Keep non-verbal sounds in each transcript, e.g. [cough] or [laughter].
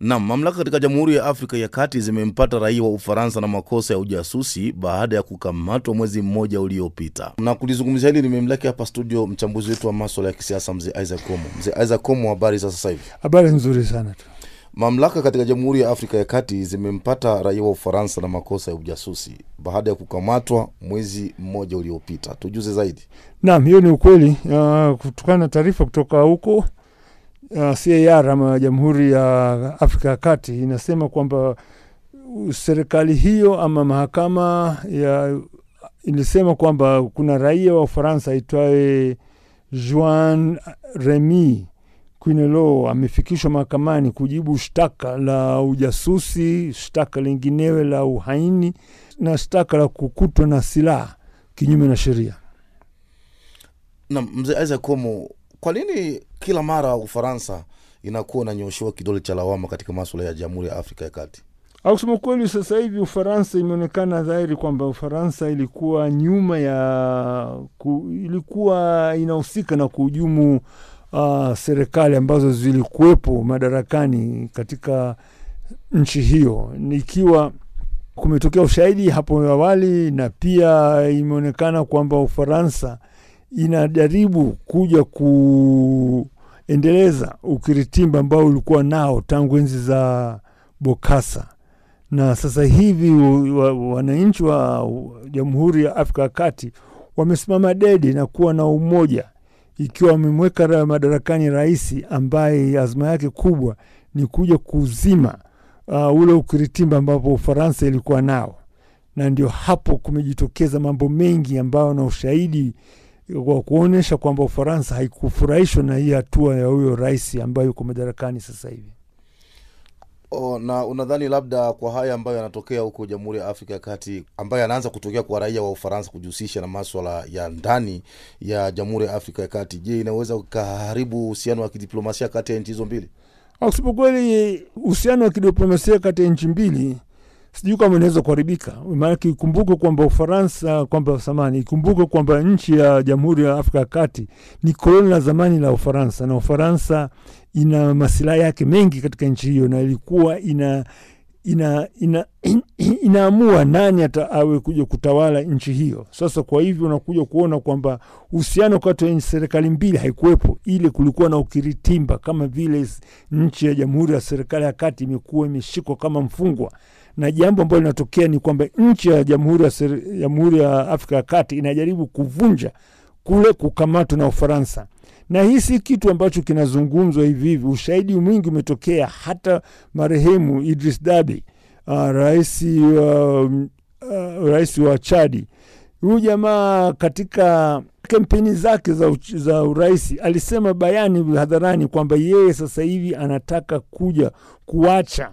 Nam, mamlaka katika Jamhuri ya Afrika ya Kati zimempata raia wa Ufaransa na makosa ya ujasusi baada ya kukamatwa mwezi mmoja uliopita. Na kulizungumzia hili nimemlaki hapa studio mchambuzi wetu wa maswala ya kisiasa mzee Isaac Komo. Mzee Isaac Komo, habari za sasa hivi? Habari nzuri sana tu. Mamlaka katika Jamhuri ya Afrika ya Kati zimempata raia wa Ufaransa na makosa ya ujasusi baada ya kukamatwa mwezi mmoja uliopita. Tujuze zaidi. Naam, hiyo ni ukweli. Uh, kutokana na taarifa kutoka huko uh, CAR ama Jamhuri ya Afrika ya Kati inasema kwamba serikali hiyo ama mahakama ya ilisema kwamba kuna raia wa Ufaransa aitwaye Juan Remy Quinelo amefikishwa mahakamani kujibu shtaka la ujasusi, shtaka linginewe la uhaini na shtaka la kukutwa na silaha kinyume na sheria. Na mzee Isaac Komo, kwa nini kila mara Ufaransa inakuwa inanyoshewa kidole cha lawama katika maswala ya Jamhuri ya Afrika ya Kati? Au kweli, sasa hivi Ufaransa imeonekana dhahiri kwamba Ufaransa ilikuwa nyuma ya ku, ilikuwa inahusika na kuhujumu uh, serikali ambazo zilikuwepo madarakani katika nchi hiyo, ikiwa kumetokea ushahidi hapo awali, na pia imeonekana kwamba Ufaransa inajaribu kuja kuendeleza ukiritimba ambao ulikuwa nao tangu enzi za Bokasa, na sasa hivi wananchi wa Jamhuri ya Afrika ya Kati wamesimama dede na kuwa na umoja ikiwa wamemweka madarakani rais ambaye azma yake kubwa ni kuja kuzima uh, ule ukiritimba ambapo Ufaransa ilikuwa nao, na ndio hapo kumejitokeza mambo mengi ambayo na ushahidi wa kuonyesha kwamba Ufaransa haikufurahishwa na hii hatua ya huyo rais ambayo yuko madarakani sasa hivi. Oh, na unadhani labda kwa haya ambayo yanatokea huko Jamhuri ya Afrika ya Kati ambayo yanaanza kutokea kwa raia wa Ufaransa kujihusisha na maswala ya ndani ya Jamhuri ya Afrika ya Kati, je, inaweza ukaharibu uhusiano wa kidiplomasia kati ya nchi hizo mbili? Kusema kweli, uhusiano wa kidiplomasia kati ya nchi mbili sijui kama inaweza kuharibika, maanake ikumbuke kwamba Ufaransa kwamba samani, ikumbuke kwamba nchi ya Jamhuri ya Afrika ya Kati ni koloni la zamani la Ufaransa, na Ufaransa ina masilahi yake mengi katika nchi hiyo, na ilikuwa ina ina, ina, in, [clears throat] inaamua nani hata awe kuja kutawala nchi hiyo. Sasa kwa hivyo unakuja kuona kwamba uhusiano kati ya serikali mbili haikuwepo, ile kulikuwa na ukiritimba, kama vile nchi ya Jamhuri ya serikali ya kati imekuwa imeshikwa kama mfungwa na jambo ambalo linatokea ni kwamba nchi ya Jamhuri ya Jamhuri ya Afrika ya Kati inajaribu kuvunja kule kukamatwa na Ufaransa, na hii si kitu ambacho kinazungumzwa hivi hivi. Ushahidi mwingi umetokea, hata marehemu Idris Dabi uh, rais wa uh, rais wa Chadi, huyu jamaa katika kampeni zake za, za urais alisema bayani hadharani kwamba yeye sasa hivi anataka kuja kuacha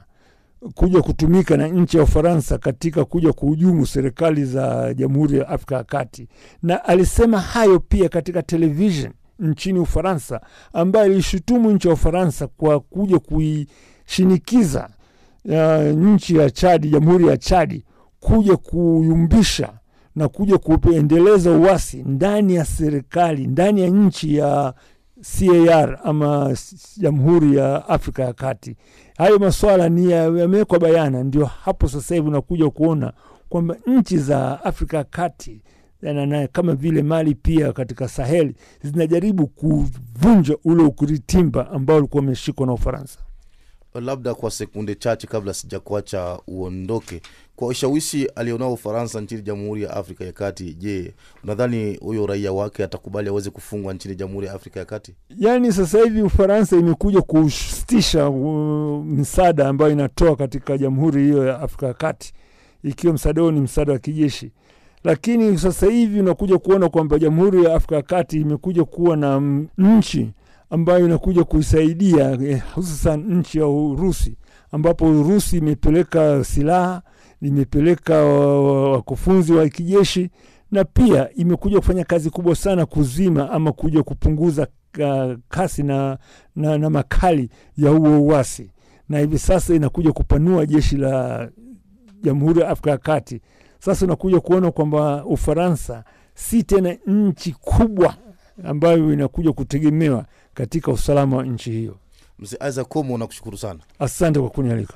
kuja kutumika na nchi ya Ufaransa katika kuja kuhujumu serikali za Jamhuri ya Afrika ya Kati, na alisema hayo pia katika television nchini Ufaransa, ambayo ilishutumu nchi ya Ufaransa kwa kuja kuishinikiza uh, nchi ya Chadi, Jamhuri ya Chadi kuja kuyumbisha na kuja kuendeleza uasi ndani ya serikali ndani ya nchi ya CAR ama Jamhuri ya Afrika ya Kati. Hayo maswala ni yamewekwa bayana, ndio hapo sasa hivi unakuja kuona kwamba nchi za Afrika Kati na kama vile Mali pia katika Saheli zinajaribu kuvunja ule ukiritimba ambao ulikuwa umeshikwa na Ufaransa. Labda kwa sekunde chache kabla sijakuacha uondoke, kwa ushawishi alionao Ufaransa nchini Jamhuri ya Afrika ya Kati, je, unadhani huyo raia wake atakubali aweze kufungwa nchini Jamhuri ya Afrika ya Kati? Yaani sasa hivi Ufaransa imekuja kusitisha uh, ambayo inatoa katika jamhuri hiyo ya Afrika ya Kati, ikiwa msaada huo ni msaada wa kijeshi lakini sasa hivi unakuja kuona kwamba Jamhuri ya Afrika ya Kati imekuja kuwa na nchi ambayo inakuja kuisaidia eh, hususan nchi ya Urusi, ambapo Urusi imepeleka silaha, imepeleka wakufunzi wa kijeshi na pia imekuja kufanya kazi kubwa sana kuzima ama kuja kupunguza kasi na, na, na makali ya huo uasi, na hivi sasa inakuja kupanua jeshi la Jamhuri ya Afrika ya Kati. Sasa unakuja kuona kwamba Ufaransa si tena nchi kubwa ambayo inakuja kutegemewa katika usalama wa nchi hiyo. Mzee Isaac Komo, nakushukuru sana. Asante kwa kunialika.